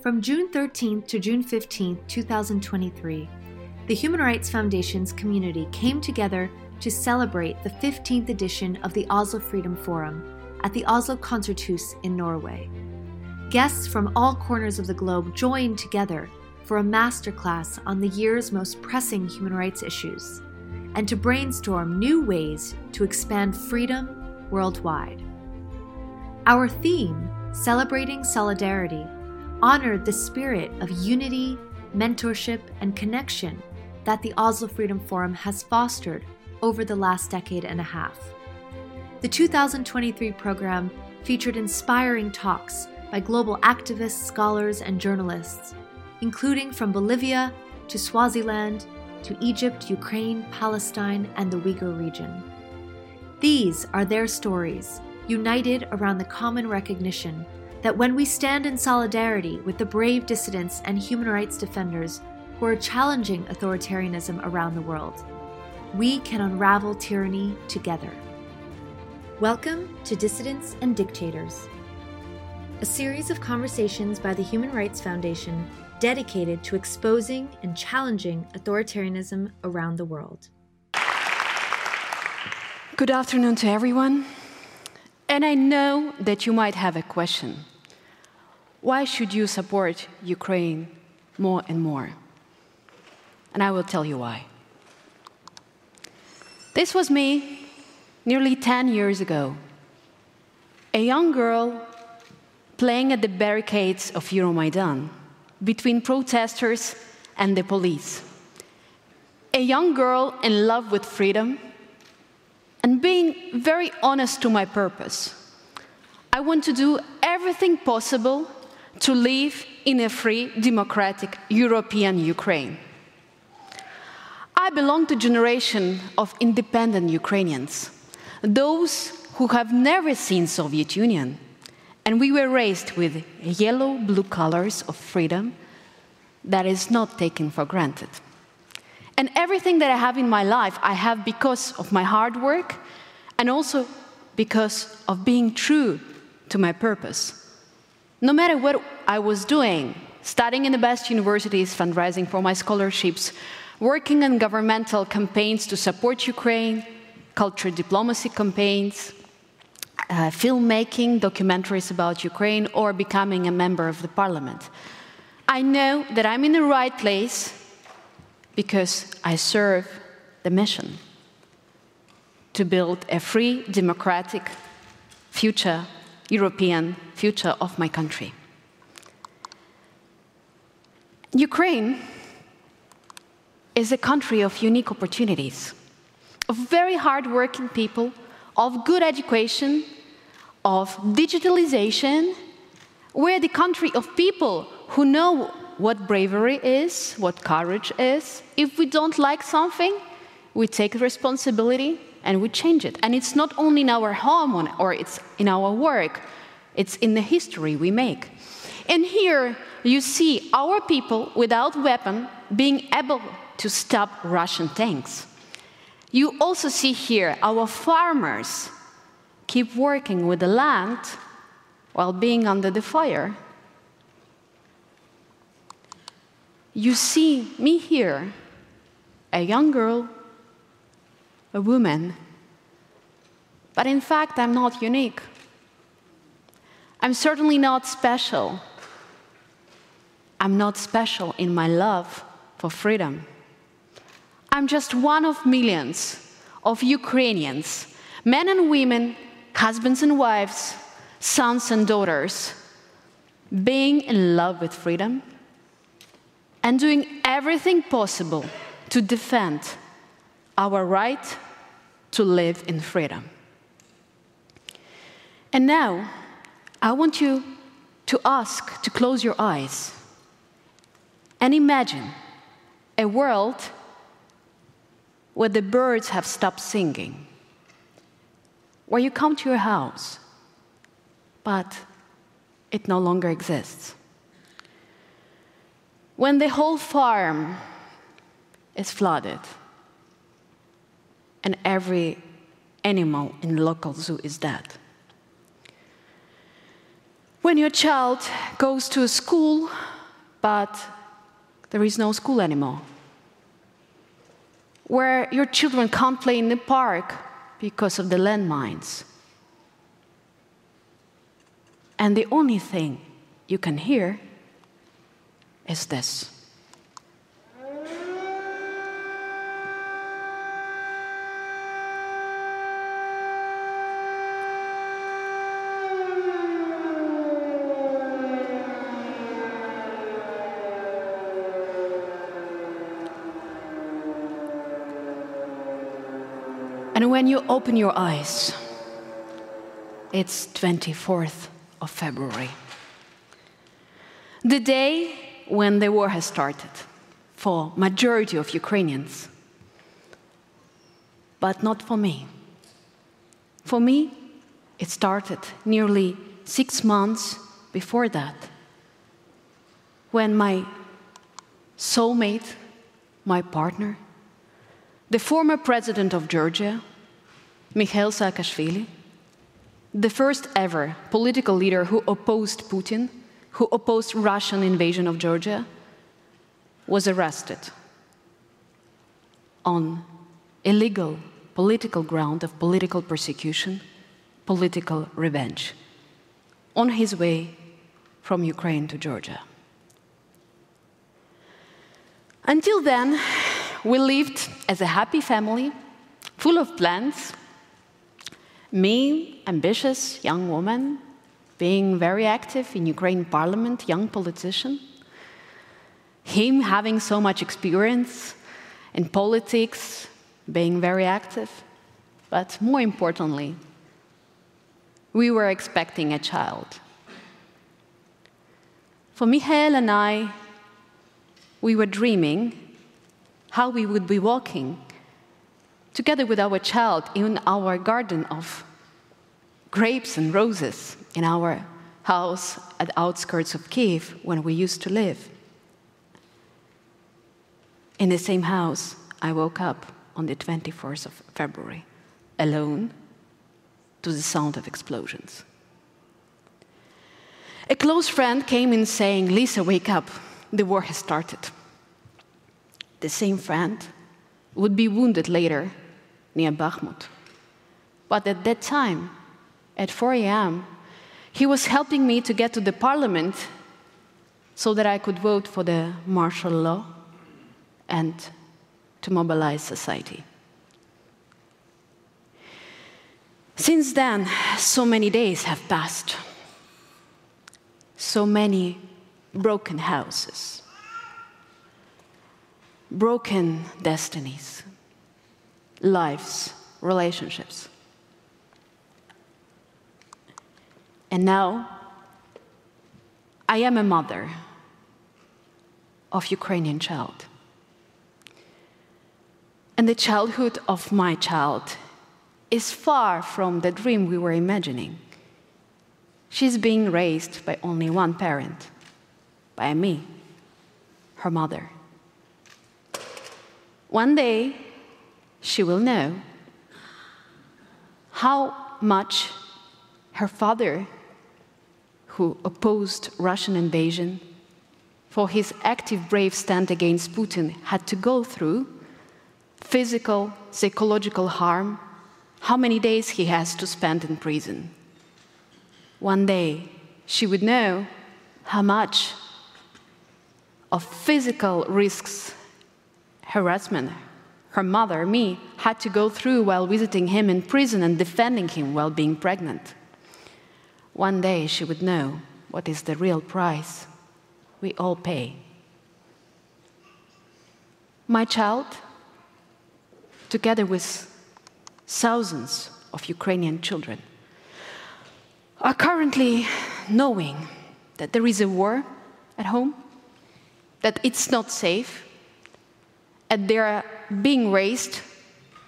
From June 13th to June 15th, 2023, the Human Rights Foundation's community came together to celebrate the 15th edition of the Oslo Freedom Forum at the Oslo Konserthus in Norway. Guests from all corners of the globe joined together for a masterclass on the year's most pressing human rights issues and to brainstorm new ways to expand freedom worldwide. Our theme, Celebrating Solidarity, honored the spirit of unity, mentorship, and connection that the Oslo Freedom Forum has fostered over the last decade and a half. The 2023 program featured inspiring talks by global activists, scholars, and journalists, including from Bolivia to Swaziland to Egypt, Ukraine, Palestine, and the Uyghur region. These are their stories, united around the common recognition that when we stand in solidarity with the brave dissidents and human rights defenders who are challenging authoritarianism around the world, we can unravel tyranny together. Welcome to Dissidents and Dictators, a series of conversations by the Human Rights Foundation dedicated to exposing and challenging authoritarianism around the world. Good afternoon to everyone. And I know that you might have a question. Why should you support Ukraine more and more? And I will tell you why. This was me nearly 10 years ago. A young girl playing at the barricades of Euromaidan between protesters and the police. A young girl in love with freedom and being very honest to my purpose. I want to do everything possible to live in a free, democratic European Ukraine. I belong to a generation of independent Ukrainians, those who have never seen Soviet Union, and we were raised with yellow blue colors of freedom that is not taken for granted. And everything that I have in my life, I have because of my hard work and also because of being true to my purpose. No matter what I was doing, studying in the best universities, fundraising for my scholarships, working on governmental campaigns to support Ukraine, culture diplomacy campaigns, uh, filmmaking documentaries about Ukraine or becoming a member of the parliament. I know that I'm in the right place because I serve the mission to build a free, democratic future, European future of my country. Ukraine is a country of unique opportunities, of very hardworking people, of good education, of digitalization, we're the country of people who know what bravery is, what courage is. If we don't like something, we take responsibility and we change it. And it's not only in our home or it's in our work, it's in the history we make. And here you see our people without weapon being able to stop Russian tanks. You also see here our farmers keep working with the land while being under the fire. You see me here, a young girl, a woman, but in fact, I'm not unique. I'm certainly not special. I'm not special in my love for freedom. I'm just one of millions of Ukrainians, men and women husbands and wives, sons and daughters, being in love with freedom and doing everything possible to defend our right to live in freedom. And now, I want you to ask to close your eyes and imagine a world where the birds have stopped singing where you come to your house, but it no longer exists. When the whole farm is flooded and every animal in the local zoo is dead. When your child goes to a school, but there is no school anymore. Where your children can't play in the park because of the landmines. And the only thing you can hear is this. And when you open your eyes, it's 24th of February. The day when the war has started for majority of Ukrainians. But not for me. For me, it started nearly six months before that, when my soulmate, my partner, the former president of Georgia, Mikhail Saakashvili, the first ever political leader who opposed Putin, who opposed Russian invasion of Georgia, was arrested on illegal political ground of political persecution, political revenge, on his way from Ukraine to Georgia. Until then, we lived as a happy family, full of plans. Me, ambitious young woman, being very active in Ukraine parliament, young politician. Him having so much experience in politics, being very active. But more importantly, we were expecting a child. For Michael and I, we were dreaming how we would be walking together with our child in our garden of grapes and roses in our house at the outskirts of Kiev when we used to live. In the same house, I woke up on the 24th of February, alone, to the sound of explosions. A close friend came in saying, Lisa, wake up, the war has started the same friend, would be wounded later near Bakhmut. But at that time, at 4 a.m., he was helping me to get to the parliament so that I could vote for the martial law and to mobilize society. Since then, so many days have passed, so many broken houses broken destinies, lives, relationships. And now, I am a mother of Ukrainian child. And the childhood of my child is far from the dream we were imagining. She's being raised by only one parent, by me, her mother. One day, she will know how much her father, who opposed Russian invasion, for his active, brave stand against Putin, had to go through physical, psychological harm, how many days he has to spend in prison. One day, she would know how much of physical risks harassment her mother, me, had to go through while visiting him in prison and defending him while being pregnant. One day she would know what is the real price we all pay. My child, together with thousands of Ukrainian children, are currently knowing that there is a war at home, that it's not safe, and they are being raised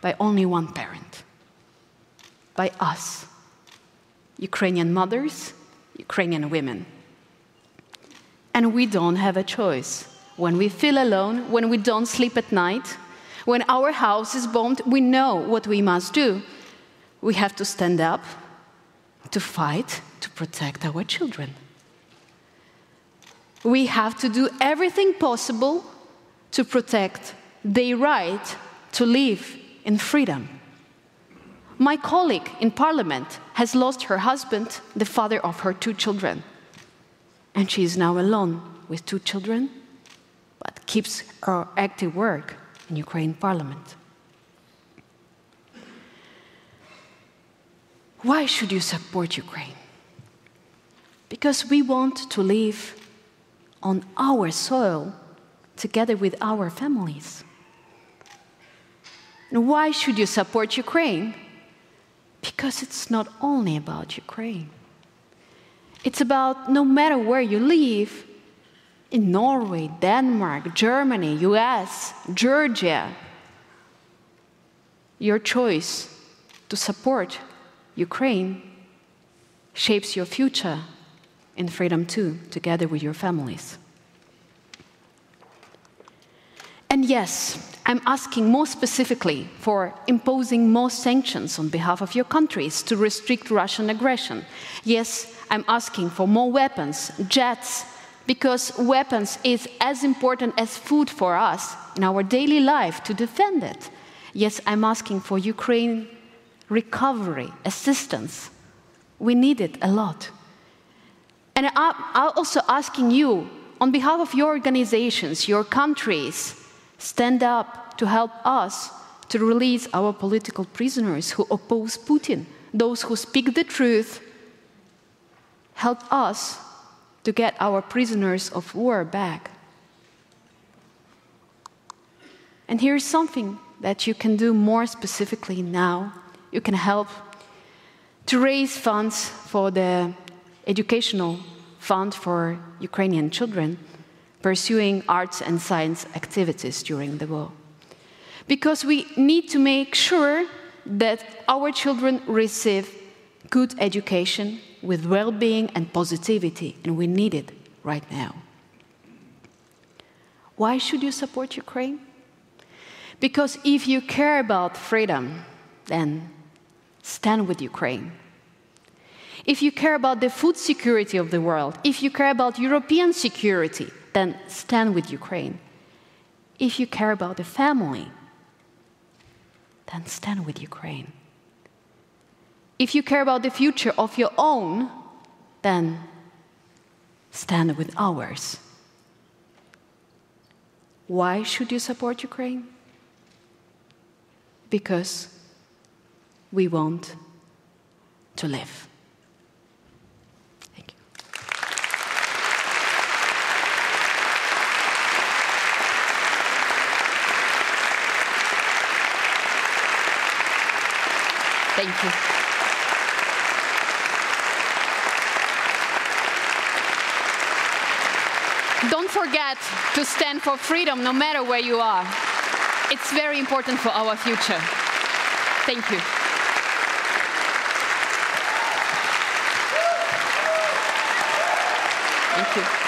by only one parent, by us, Ukrainian mothers, Ukrainian women. And we don't have a choice. When we feel alone, when we don't sleep at night, when our house is bombed, we know what we must do. We have to stand up, to fight, to protect our children. We have to do everything possible to protect their right to live in freedom. My colleague in parliament has lost her husband, the father of her two children, and she is now alone with two children, but keeps her active work in Ukraine parliament. Why should you support Ukraine? Because we want to live on our soil together with our families. And why should you support Ukraine? Because it's not only about Ukraine. It's about no matter where you live, in Norway, Denmark, Germany, US, Georgia, your choice to support Ukraine shapes your future in freedom too, together with your families. And yes, I'm asking more specifically for imposing more sanctions on behalf of your countries to restrict Russian aggression. Yes, I'm asking for more weapons, jets, because weapons is as important as food for us in our daily life to defend it. Yes, I'm asking for Ukraine recovery, assistance. We need it a lot. And I'm also asking you, on behalf of your organizations, your countries, stand up to help us to release our political prisoners who oppose Putin, those who speak the truth. Help us to get our prisoners of war back. And here's something that you can do more specifically now you can help to raise funds for the educational fund for Ukrainian children pursuing arts and science activities during the war. Because we need to make sure that our children receive good education with well being and positivity, and we need it right now. Why should you support Ukraine? Because if you care about freedom, then stand with Ukraine. If you care about the food security of the world, if you care about European security, then stand with Ukraine. If you care about the family, then stand with Ukraine. If you care about the future of your own, then stand with ours. Why should you support Ukraine? Because we want to live. Thank you. Don't forget to stand for freedom no matter where you are. It's very important for our future. Thank you. Thank you.